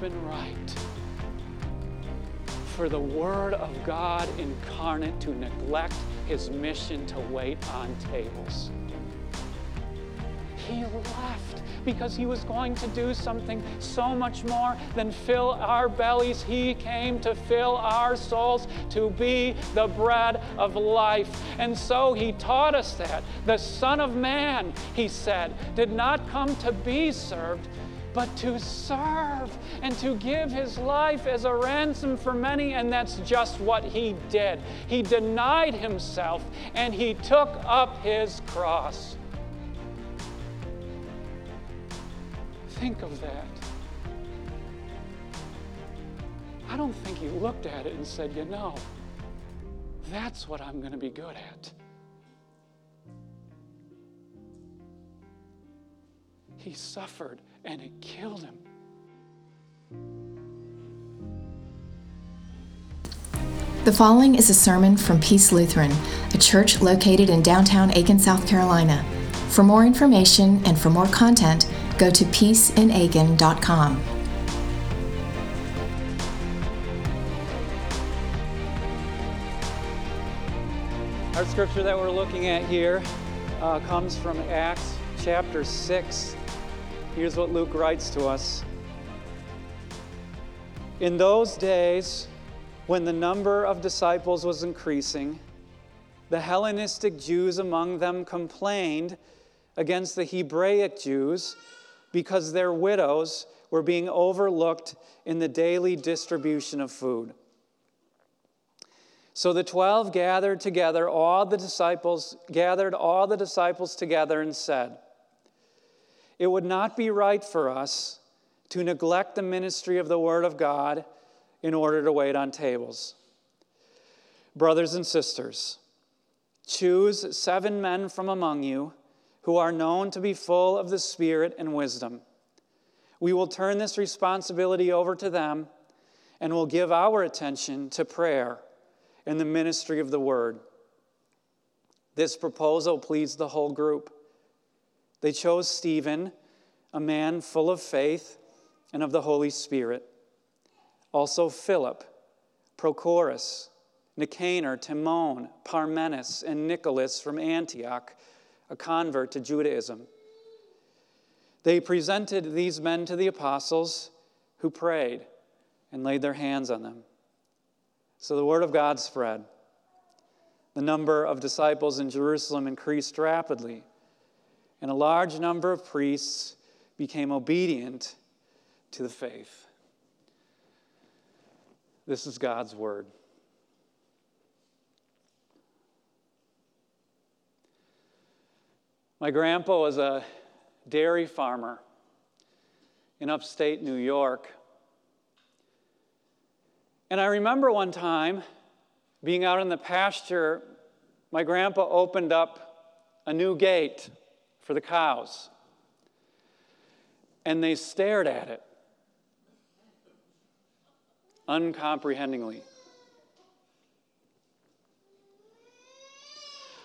been right for the Word of God incarnate to neglect his mission to wait on tables. He left because he was going to do something so much more than fill our bellies. He came to fill our souls, to be the bread of life. And so he taught us that. The Son of Man, he said, did not come to be served, but to serve and to give his life as a ransom for many. And that's just what he did. He denied himself and he took up his cross. Think of that. I don't think he looked at it and said, you know, that's what I'm going to be good at. He suffered and it killed him. The following is a sermon from Peace Lutheran, a church located in downtown Aiken, South Carolina. For more information and for more content, go to peaceinaiken.com. Our scripture that we're looking at here uh, comes from Acts chapter 6. Here's what Luke writes to us. In those days, when the number of disciples was increasing, the Hellenistic Jews among them complained against the Hebraic Jews because their widows were being overlooked in the daily distribution of food. So the 12 gathered together all the disciples gathered all the disciples together and said, "It would not be right for us to neglect the ministry of the word of God in order to wait on tables. Brothers and sisters, choose 7 men from among you who are known to be full of the Spirit and wisdom. We will turn this responsibility over to them and will give our attention to prayer and the ministry of the word. This proposal pleased the whole group. They chose Stephen, a man full of faith and of the Holy Spirit. Also, Philip, Prochorus, Nicanor, Timon, Parmenas, and Nicholas from Antioch a convert to Judaism. They presented these men to the apostles who prayed and laid their hands on them. So the word of God spread. The number of disciples in Jerusalem increased rapidly, and a large number of priests became obedient to the faith. This is God's word. My grandpa was a dairy farmer in upstate New York. And I remember one time being out in the pasture, my grandpa opened up a new gate for the cows. And they stared at it uncomprehendingly.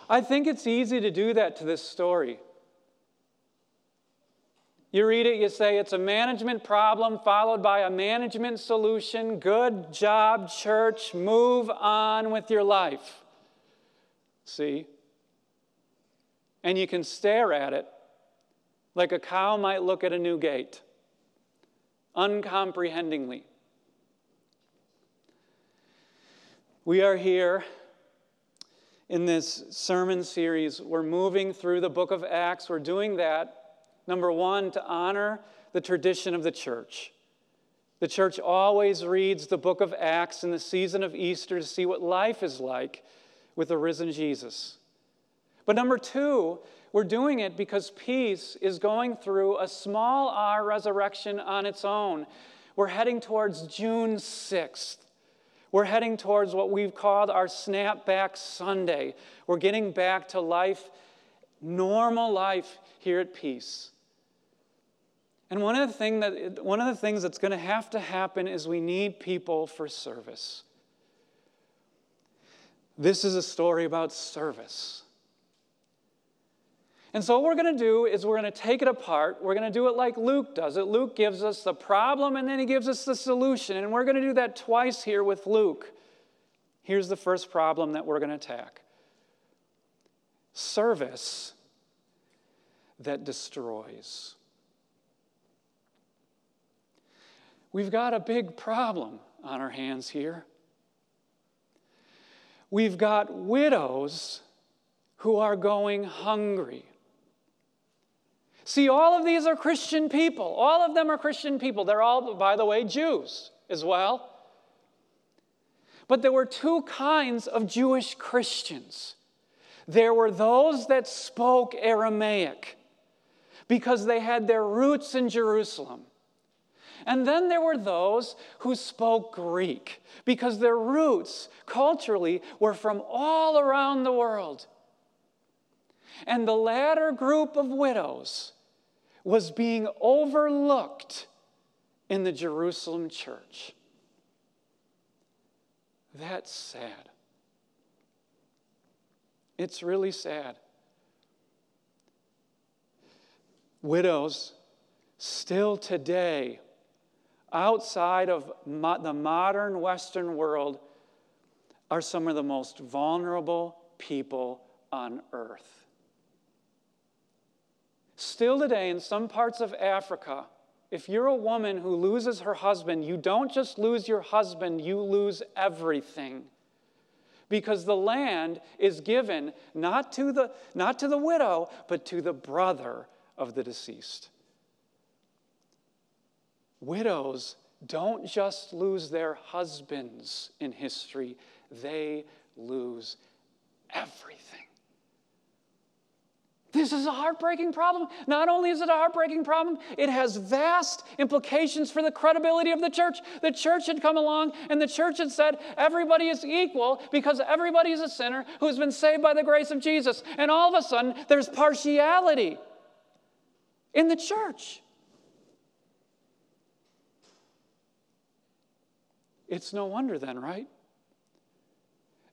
I think it's easy to do that to this story. You read it, you say it's a management problem followed by a management solution. Good job, church. Move on with your life. See? And you can stare at it like a cow might look at a new gate, uncomprehendingly. We are here in this sermon series. We're moving through the book of Acts. We're doing that, number one, to honor the tradition of the church. The church always reads the book of Acts in the season of Easter to see what life is like with the risen Jesus. But number two, we're doing it because peace is going through a small r resurrection on its own. We're heading towards June 6th. We're heading towards what we've called our Snapback Sunday. We're getting back to life, normal life here at Peace. And one of the, thing that, one of the things that's going to have to happen is we need people for service. This is a story about service. And so, what we're going to do is we're going to take it apart. We're going to do it like Luke does it. Luke gives us the problem and then he gives us the solution. And we're going to do that twice here with Luke. Here's the first problem that we're going to attack service that destroys. We've got a big problem on our hands here. We've got widows who are going hungry. See, all of these are Christian people. All of them are Christian people. They're all, by the way, Jews as well. But there were two kinds of Jewish Christians. There were those that spoke Aramaic because they had their roots in Jerusalem. And then there were those who spoke Greek because their roots culturally were from all around the world. And the latter group of widows was being overlooked in the Jerusalem church. That's sad. It's really sad. Widows, still today, outside of mo- the modern Western world, are some of the most vulnerable people on earth. Still today, in some parts of Africa, if you're a woman who loses her husband, you don't just lose your husband, you lose everything. Because the land is given not to the, not to the widow, but to the brother of the deceased. Widows don't just lose their husbands in history, they lose everything. This is a heartbreaking problem. Not only is it a heartbreaking problem, it has vast implications for the credibility of the church. The church had come along and the church had said everybody is equal because everybody is a sinner who has been saved by the grace of Jesus. And all of a sudden, there's partiality in the church. It's no wonder then, right?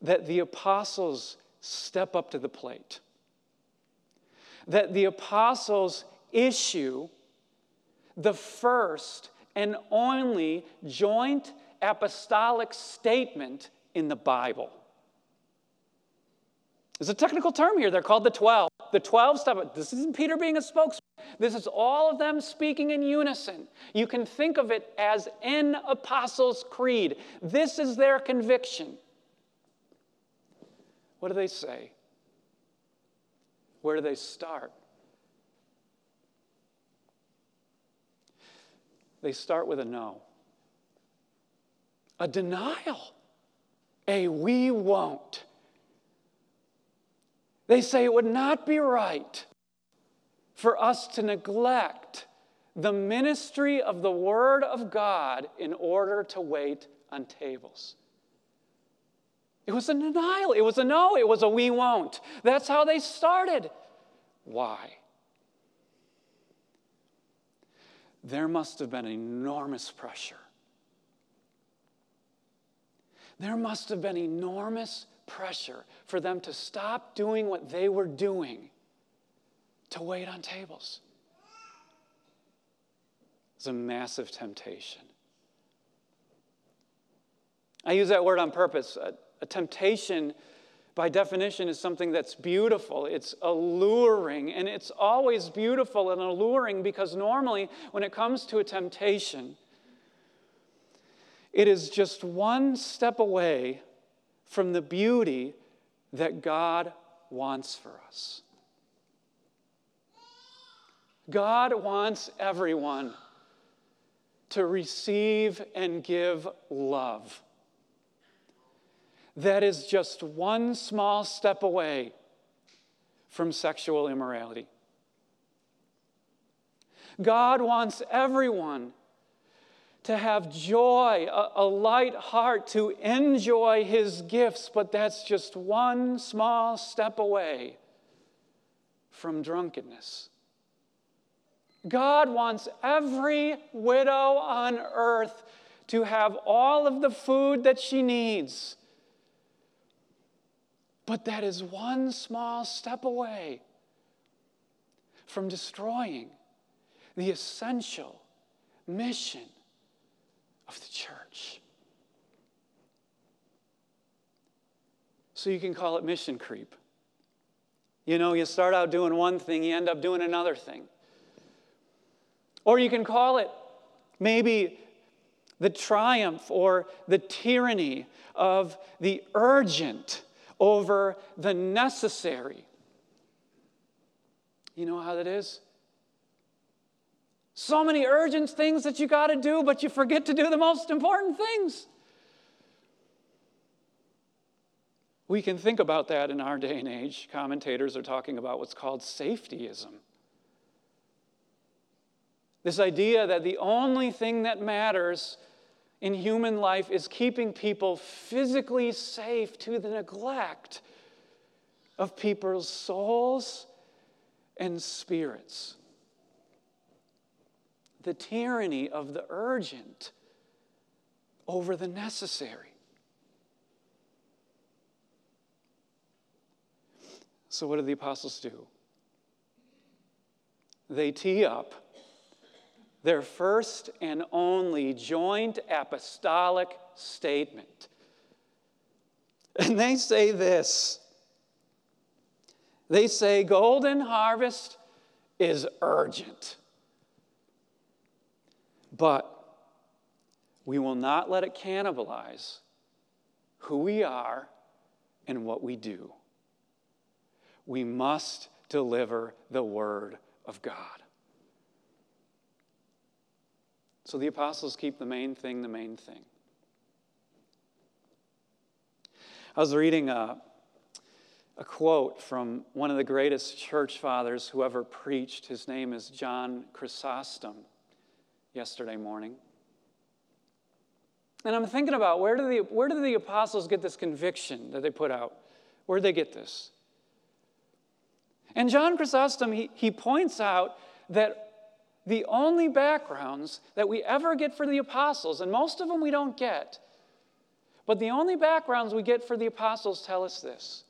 That the apostles step up to the plate that the apostles issue the first and only joint apostolic statement in the Bible. There's a technical term here. They're called the 12. The 12 step. This isn't Peter being a spokesman. This is all of them speaking in unison. You can think of it as an Apostles' Creed. This is their conviction. What do they say? Where do they start? They start with a no, a denial, a we won't. They say it would not be right for us to neglect the ministry of the Word of God in order to wait on tables. It was a denial. It was a no. It was a we won't. That's how they started. Why? There must have been enormous pressure. There must have been enormous pressure for them to stop doing what they were doing to wait on tables. It's a massive temptation. I use that word on purpose. Uh, A temptation, by definition, is something that's beautiful, it's alluring, and it's always beautiful and alluring because normally, when it comes to a temptation, it is just one step away from the beauty that God wants for us. God wants everyone to receive and give love that is just one small step away from sexual immorality. God wants everyone to have joy, a, a, light heart, to enjoy His gifts, but that's just one small step away from drunkenness. God wants every widow on earth to have all of the food that she needs but that is one small step away from destroying the essential mission of the church. So you can call it mission creep. You know, you start out doing one thing, you end up doing another thing. Or you can call it maybe the triumph or the tyranny of the urgent over the necessary. You know how that is? So many urgent things that you got to do, but you forget to do the most important things. We can think about that in our day and age. Commentators are talking about what's called safetyism. This idea that the only thing that matters in human life is keeping people physically safe to the neglect of people's souls and spirits the tyranny of the urgent over the necessary. So, what do the apostles do? They tee up their first and only joint apostolic statement. And they say this they say, Golden harvest is urgent. But we will not let it cannibalize who we are and what we do. We must deliver the Word of God. So the apostles keep the main thing the main thing. I was reading a, a quote from one of the greatest church fathers who ever preached. His name is John Chrysostom yesterday morning. And I'm thinking about where do the, where do the apostles get this conviction that they put out? Where did they get this? And John Chrysostom, he, he points out that the only backgrounds that we ever get for the apostles, and most of them we don't get, but the only backgrounds we get for the apostles tell us this.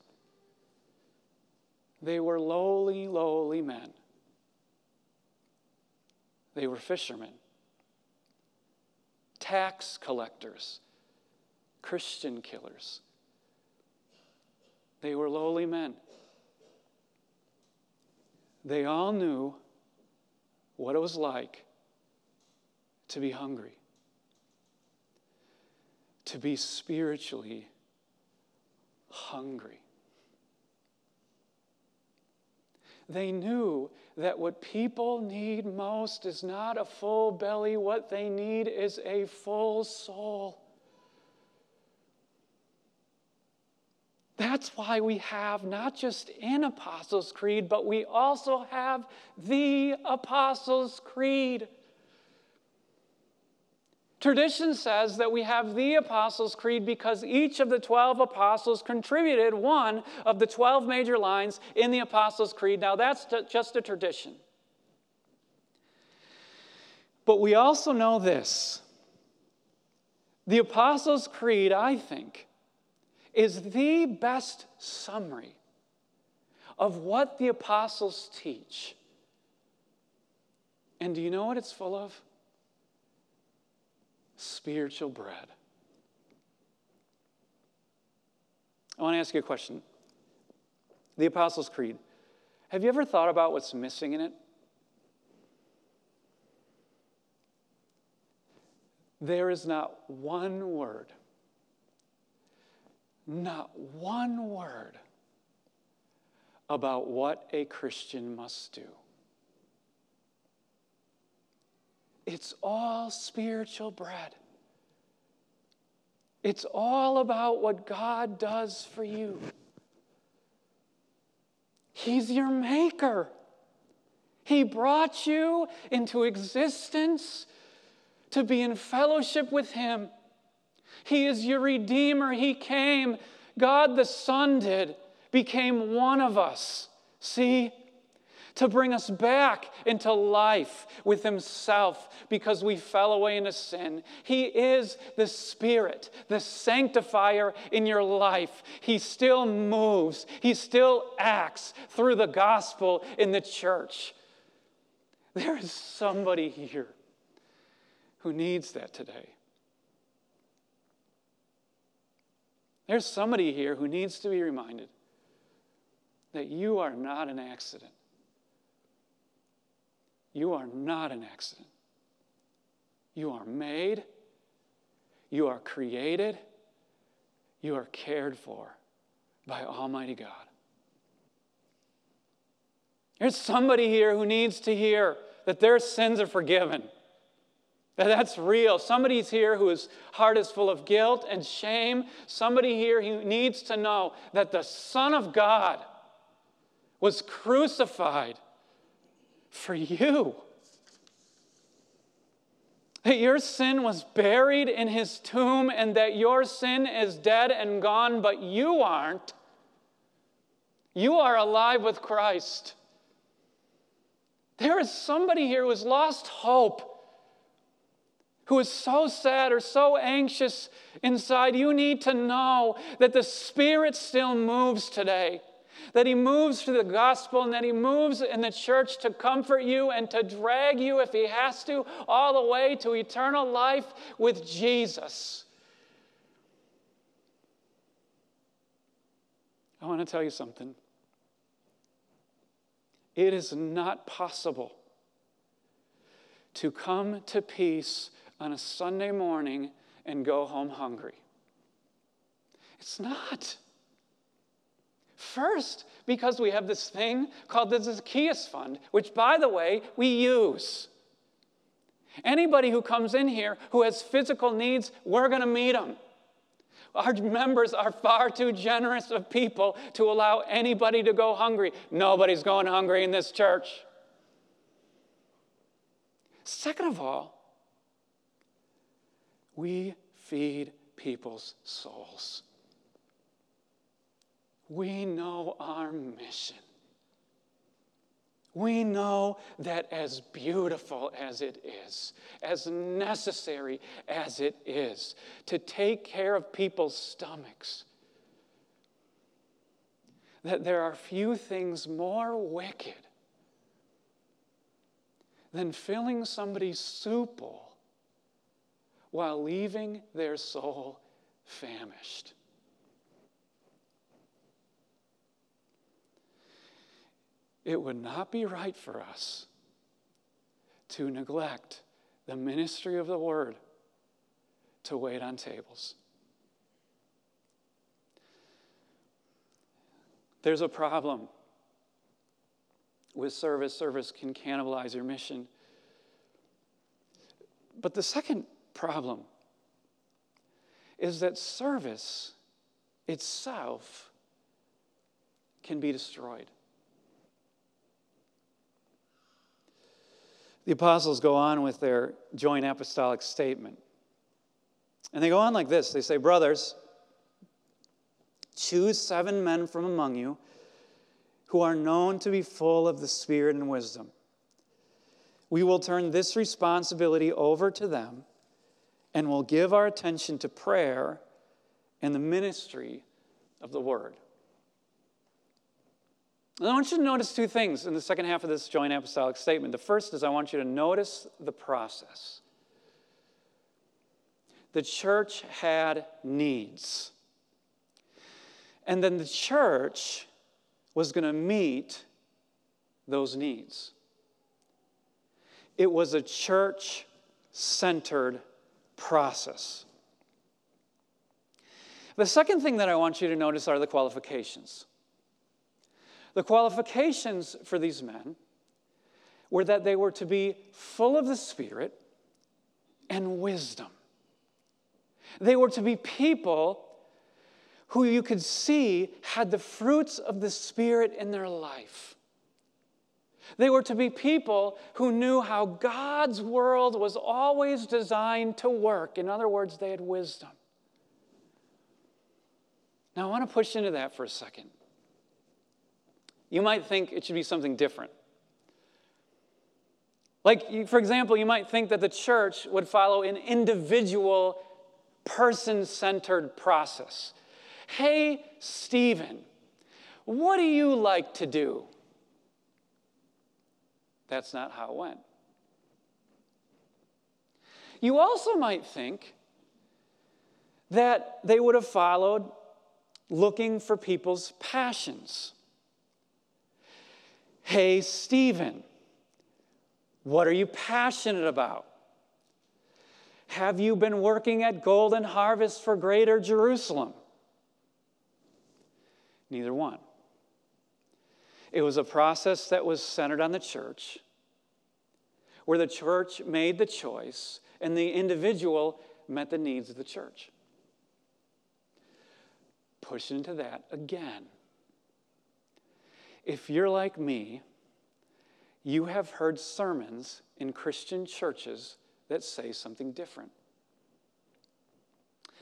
They were lowly, lowly men, they were fishermen. Tax collectors, Christian killers. They were lowly men. They all knew what it was like to be hungry, to be spiritually hungry. They knew that what people need most is not a full belly, what they need is a full soul. That's why we have not just an Apostles' Creed, but we also have the Apostles' Creed. Tradition says that we have the Apostles' Creed because each of the 12 apostles contributed one of the 12 major lines in the Apostles' Creed. Now, that's just a tradition. But we also know this the Apostles' Creed, I think, is the best summary of what the apostles teach. And do you know what it's full of? spiritual bread. I want to ask you a question. The Apostles' Creed. Have you ever thought about what's missing in it? There is not one word, not one word about what a Christian must do. It's all spiritual bread. It's all about what God does for you. He's your maker. He brought you into existence to be in fellowship with Him. He is your Redeemer. He came, God the Son did, became one of us. See? to bring us back into life with Himself because we fell away into sin. He is the Spirit, the sanctifier in your life. He still moves, He still acts through the gospel in the church. There is somebody here who needs that today. There's somebody here who needs to be reminded that you are not an accident. You are not an accident. You are made, you are created, you are cared for by Almighty God. There's somebody here who needs to hear that their sins are forgiven. That that's real. Somebody's here whose heart is full of guilt and shame. Somebody here who needs to know that the Son of God was crucified for you. That your sin was buried in his tomb and that your sin is dead and gone, but you aren't. You are alive with Christ. There is somebody here who has lost hope, who is so sad or so anxious inside. You need to know that the Spirit still moves today, that He moves through the gospel, and that He moves in the church to comfort you and to drag you, if He has to, all the way to eternal life with Jesus. I want to tell you something. It is not possible to come to peace on a Sunday morning and go home hungry. It's not. First, because we have this thing called the Zacchaeus Fund, which, by the way, we use. Anybody who comes in here who has physical needs, we're going to meet them. Our members are far too generous of people to allow anybody to go hungry. Nobody's going hungry in this church. Second of all, we feed people's souls. We know our mission. We know that as beautiful as it is, as necessary as it is to take care of people's stomachs, that there are few things more wicked than filling somebody's soup bowl while leaving their soul famished. it would not be right for us to neglect the ministry of the word to wait on tables. There's a problem with service. Service can cannibalize your mission. But the second problem is that service itself can be destroyed. The apostles go on with their joint apostolic statement. And they go on like this they say, Brothers, choose seven men from among you who are known to be full of the Spirit and wisdom. We will turn this responsibility over to them and we'll give our attention to prayer and the ministry of the word. I want you to notice two things in the second half of this joint apostolic statement. The first is I want you to notice the process. The church had needs. And then the church was going to meet those needs. It was a church centered process. The second thing that I want you to notice are the qualifications. The qualifications for these men were that they were to be full of the Spirit and wisdom. They were to be people who you could see had the fruits of the Spirit in their life. They were to be people who knew how God's world was always designed to work. In other words, they had wisdom. Now, I want to push into that for a second. You might think it should be something different. Like, for example, you might think that the church would follow an individual, person centered process. Hey, Stephen, what do you like to do? That's not how it went. You also might think that they would have followed looking for people's passions. Hey, Stephen, what are you passionate about? Have you been working at Golden Harvest for Greater Jerusalem? Neither one. It was a process that was centered on the church, where the church made the choice and the individual met the needs of the church. Push into that again. If you're like me, you have heard sermons in Christian churches that say something different.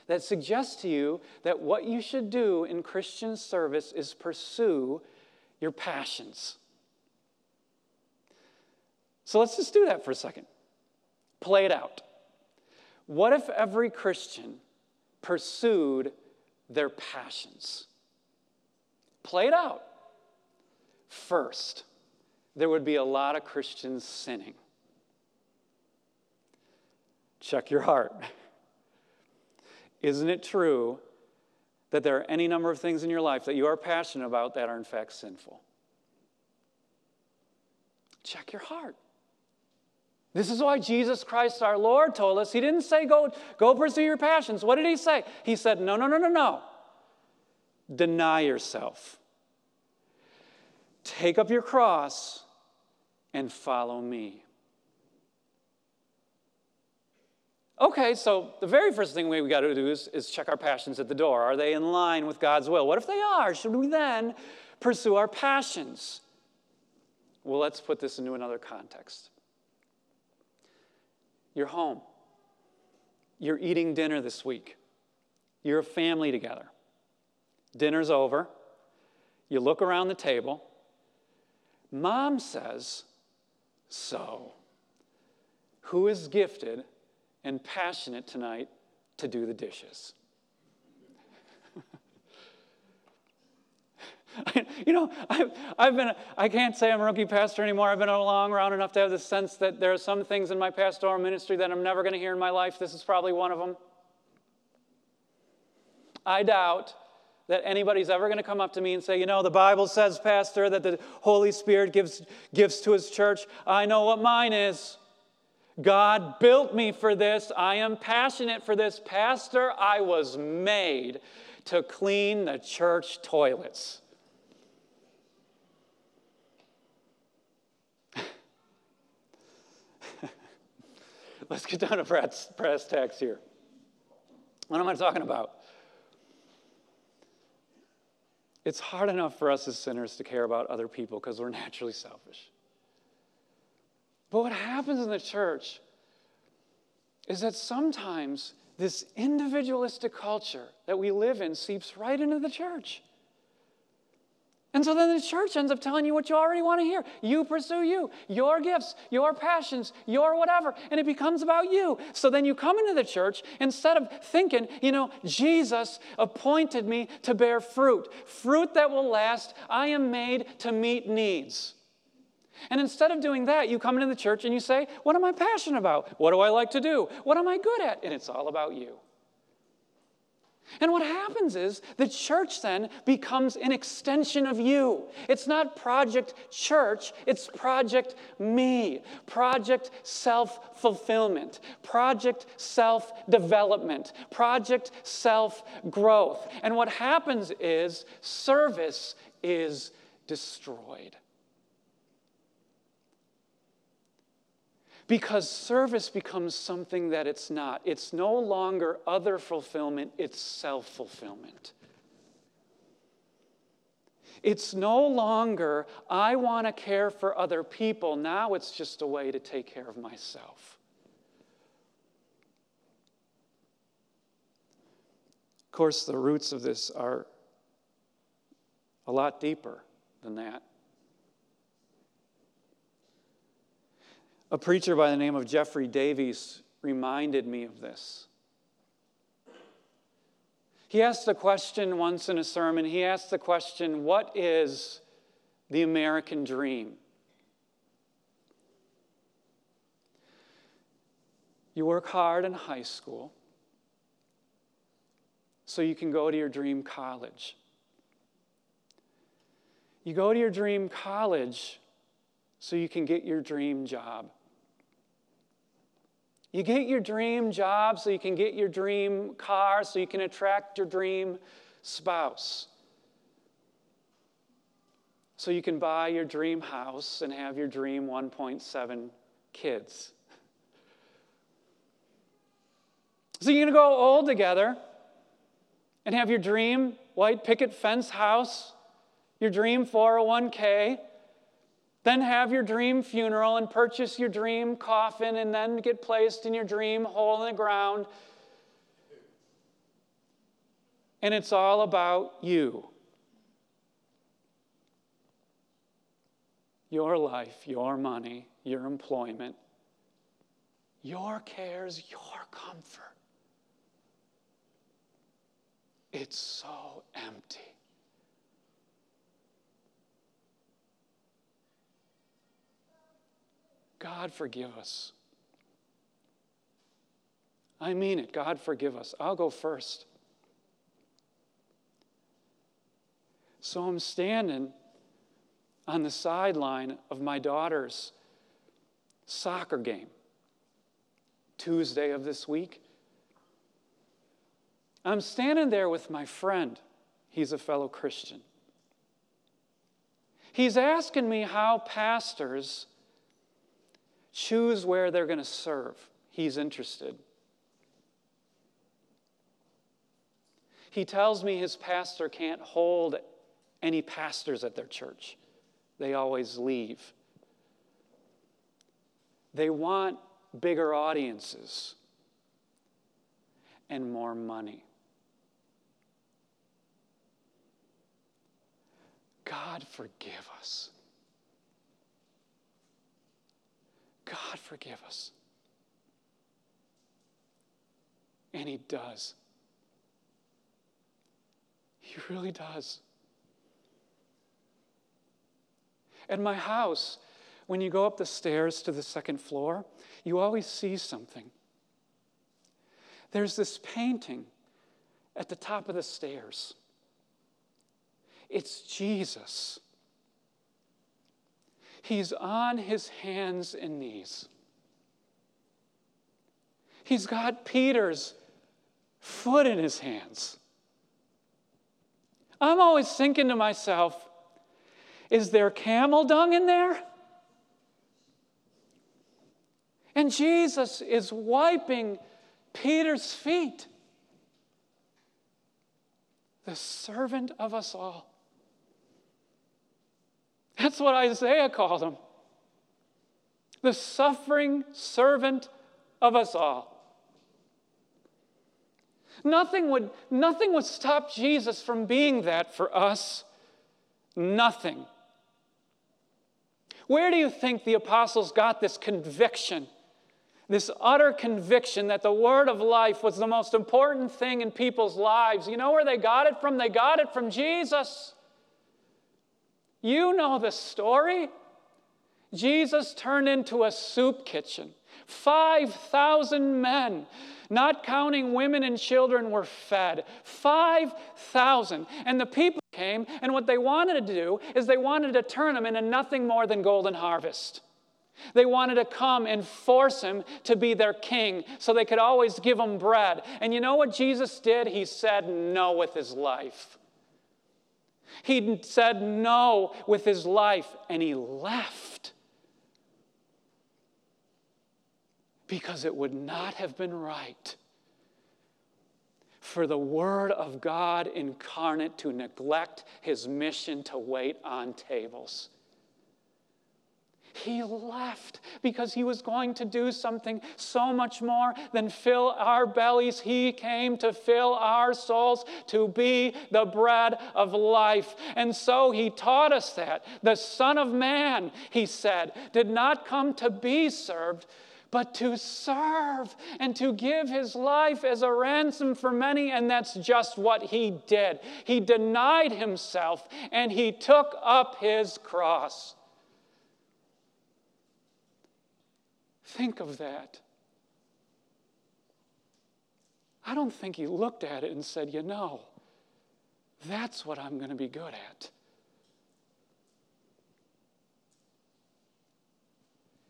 That suggest to you that what you should do in Christian service is pursue your passions. So let's just do that for a second. Play it out. What if every Christian pursued their passions? Play it out. First, there would be a lot of Christians sinning. Check your heart. Isn't it true that there are any number of things in your life that you are passionate about that are in fact sinful? Check your heart. This is why Jesus Christ our Lord told us. He didn't say, go, go pursue your passions. What did he say? He said, no, no, no, no, no. Deny yourself. Take up your cross and follow me. Okay, so the very first thing we got to do is, is check our passions at the door. Are they in line with God's will? What if they are? Should we then pursue our passions? Well, let's put this into another context. You're home. You're eating dinner this week. You're a family together. Dinner's over. You look around the table. Mom says, So, who is gifted and passionate tonight to do the dishes. you know, I've, I've been, I can't say I'm a rookie pastor anymore. I've been along around enough to have the sense that there are some things in my pastoral ministry that I'm never going to hear in my life. This is probably one of them. I doubt that anybody's ever going to come up to me and say, you know, the Bible says, Pastor, that the Holy Spirit gives gifts to his church. I know what mine is. God built me for this. I am passionate for this. Pastor, I was made to clean the church toilets. Let's get down to brass, brass tacks here. What am I talking about? It's hard enough for us as sinners to care about other people because we're naturally selfish. But what happens in the church is that sometimes this individualistic culture that we live in seeps right into the church. And so then the church ends up telling you what you already want to hear. You pursue you, your gifts, your passions, your whatever, and it becomes about you. So then you come into the church instead of thinking, you know, Jesus appointed me to bear fruit, fruit that will last. I am made to meet needs. And instead of doing that, you come into the church and you say, What am I passionate about? What do I like to do? What am I good at? And it's all about you. And what happens is the church then becomes an extension of you. It's not project church, it's project me, project self fulfillment, project self development, project self growth. And what happens is service is destroyed. Because service becomes something that it's not. It's no longer other fulfillment, it's self fulfillment. It's no longer, I want to care for other people. Now it's just a way to take care of myself. Of course, the roots of this are a lot deeper than that. A preacher by the name of Jeffrey Davies reminded me of this. He asked the question once in a sermon, he asked the question, What is the American dream? You work hard in high school so you can go to your dream college. You go to your dream college so you can get your dream job. You get your dream job so you can get your dream car, so you can attract your dream spouse. So you can buy your dream house and have your dream 1.7 kids. So you're going to go old together and have your dream white picket fence house, your dream 401k, then have your dream funeral and purchase your dream coffin and then get placed in your dream hole in the ground. And it's all about you. Your life, your money, your employment, your cares, your comfort. It's so empty. God, forgive us. I mean it. God, forgive us. I'll go first. So I'm standing on the sideline of my daughter's soccer game, Tuesday of this week. I'm standing there with my friend. He's a fellow Christian. He's asking me how pastors choose where they're going to serve. He's interested. He tells me his pastor can't hold any pastors at their church, they always leave. They want bigger audiences and more money. God, forgive us. God, forgive us. And He does. He really does. At my house, when you go up the stairs to the second floor, you always see something. There's this painting at the top of the stairs. It's Jesus. He's on his hands and knees. He's got Peter's foot in his hands. I'm always thinking to myself, is there camel dung in there? And Jesus is wiping Peter's feet, the servant of us all. That's what Isaiah called him the suffering servant of us all. Nothing would, nothing would stop Jesus from being that for us. Nothing. Where do you think the apostles got this conviction? This utter conviction that the word of life was the most important thing in people's lives. You know where they got it from? They got it from Jesus. You know the story. Jesus turned into a soup kitchen. 5,000 men, not counting women and children, were fed. 5,000. And the people came, and what they wanted to do is they wanted to turn him into nothing more than golden harvest. They wanted to come and force him to be their king so they could always give him bread. And you know what Jesus did? He said no with his life. He said no with his life and he left. Because it would not have been right for the Word of God incarnate to neglect his mission to wait on tables. He left because he was going to do something so much more than fill our bellies. He came to fill our souls, to be the bread of life. And so he taught us that. The Son of Man, he said, did not come to be served, but to serve and to give his life as a ransom for many. And that's just what he did. He denied himself and he took up his cross. Think of that. I don't think he looked at it and said, you know, that's what I'm going to be good at.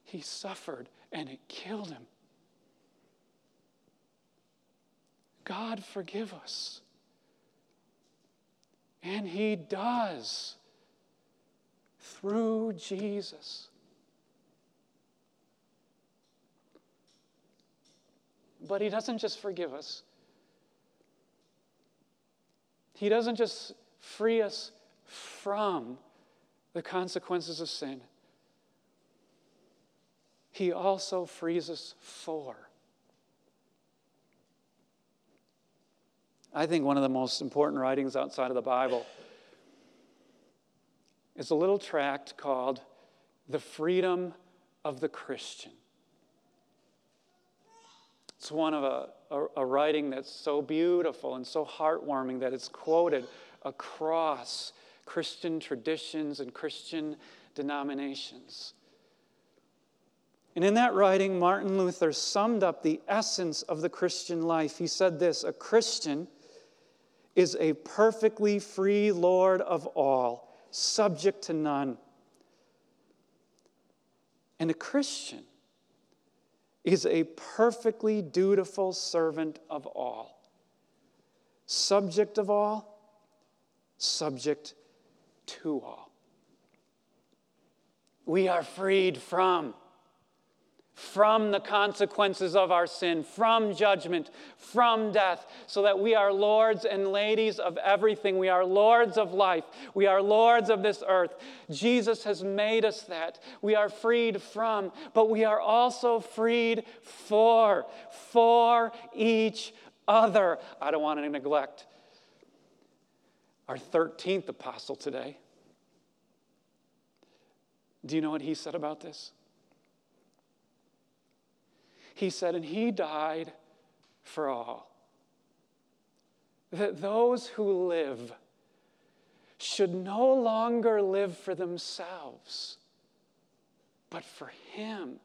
He suffered and it killed him. God, forgive us. And He does through Jesus. But He doesn't just forgive us, He doesn't just free us from the consequences of sin, He also frees us for. I think one of the most important writings outside of the Bible is a little tract called The Freedom of the Christian. It's one of a, a, a, writing that's so beautiful and so heartwarming that it's quoted across Christian traditions and Christian denominations. And in that writing, Martin Luther summed up the essence of the Christian life. He said this A Christian is a perfectly free Lord of all, subject to none. And a Christian is a perfectly dutiful servant of all, subject of all, subject to all. We are freed from from the consequences of our sin, from judgment, from death, so that we are lords and ladies of everything. We are lords of life. We are lords of this earth. Jesus has made us that. We are freed from, but we are also freed for, for each other. I don't want to neglect our 13th apostle today. Do you know what he said about this? He said, and he died for all. That those who live should no longer live for themselves, but for him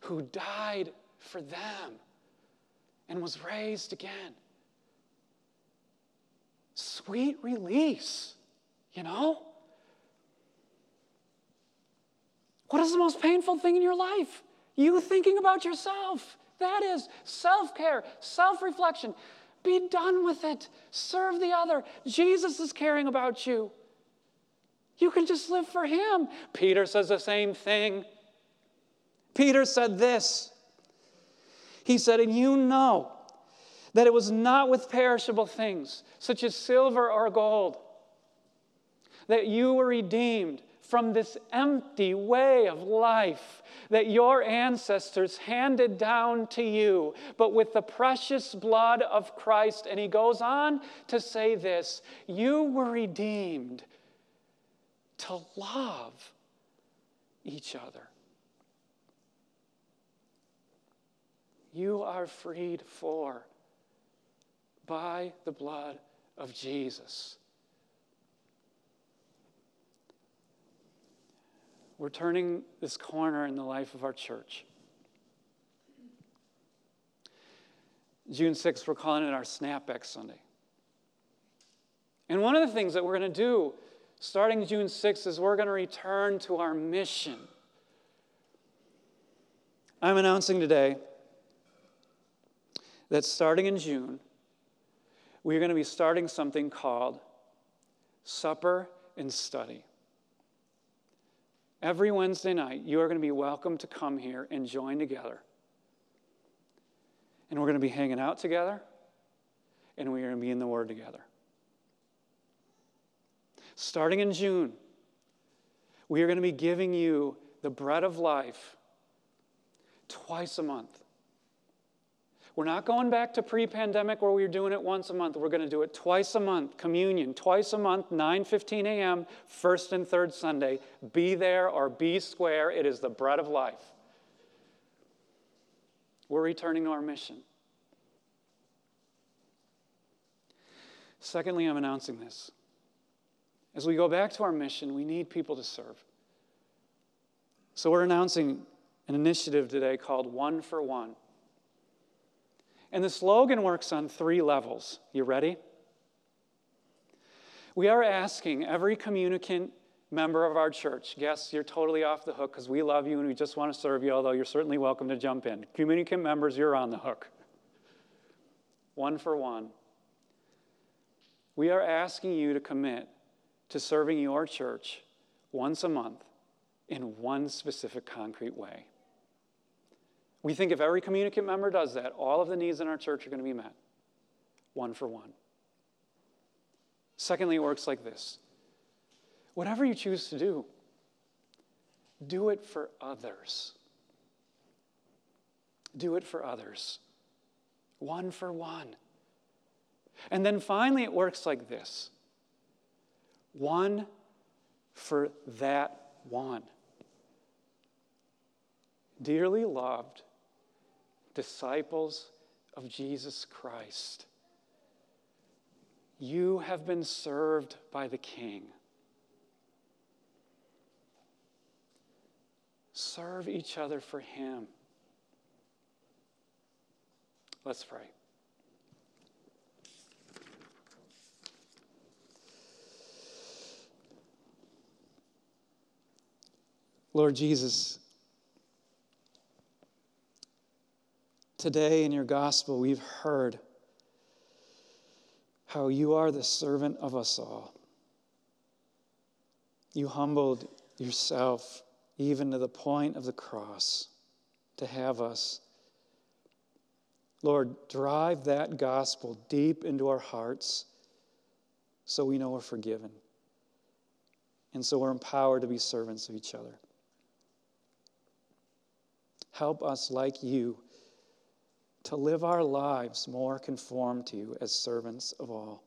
who died for them and was raised again. Sweet release, you know? What is the most painful thing in your life? You thinking about yourself. That is self care, self reflection. Be done with it. Serve the other. Jesus is caring about you. You can just live for Him. Peter says the same thing. Peter said this He said, And you know that it was not with perishable things, such as silver or gold, that you were redeemed from this empty way of life that your ancestors handed down to you, but with the precious blood of Christ. And he goes on to say this you were redeemed to love each other. You are freed for by the blood of Jesus. We're turning this corner in the life of our church. June 6th, we're calling it our Snapback Sunday. And one of the things that we're going to do starting June 6th is we're going to return to our mission. I'm announcing today that starting in June, we're going to be starting something called Supper and Study. Every Wednesday night, you are going to be welcome to come here and join together. And we're going to be hanging out together, and we're going to be in the Word together. Starting in June, we are going to be giving you the bread of life twice a month. We're not going back to pre pandemic where we were doing it once a month. We're going to do it twice a month, communion, twice a month, 9 15 a.m., first and third Sunday. Be there or be square. It is the bread of life. We're returning to our mission. Secondly, I'm announcing this. As we go back to our mission, we need people to serve. So we're announcing an initiative today called One for One. And the slogan works on three levels. You ready? We are asking every communicant member of our church, yes, you're totally off the hook because we love you and we just want to serve you, although you're certainly welcome to jump in. Communicant members, you're on the hook. One for one. We are asking you to commit to serving your church once a month in one specific concrete way. We think if every communicant member does that, all of the needs in our church are going to be met, one for one. Secondly, it works like this whatever you choose to do, do it for others. Do it for others, one for one. And then finally, it works like this one for that one. Dearly loved disciples of Jesus Christ, you have been served by the King. Serve each other for Him. Let's pray. Lord Jesus, today in your gospel, we've heard how you are the servant of us all. You humbled yourself even to the point of the cross to have us. Lord, drive that gospel deep into our hearts so we know we're forgiven. And so we're empowered to be servants of each other. Help us, like you, to live our lives more conformed to you as servants of all.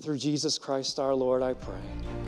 Through Jesus Christ our Lord, I pray.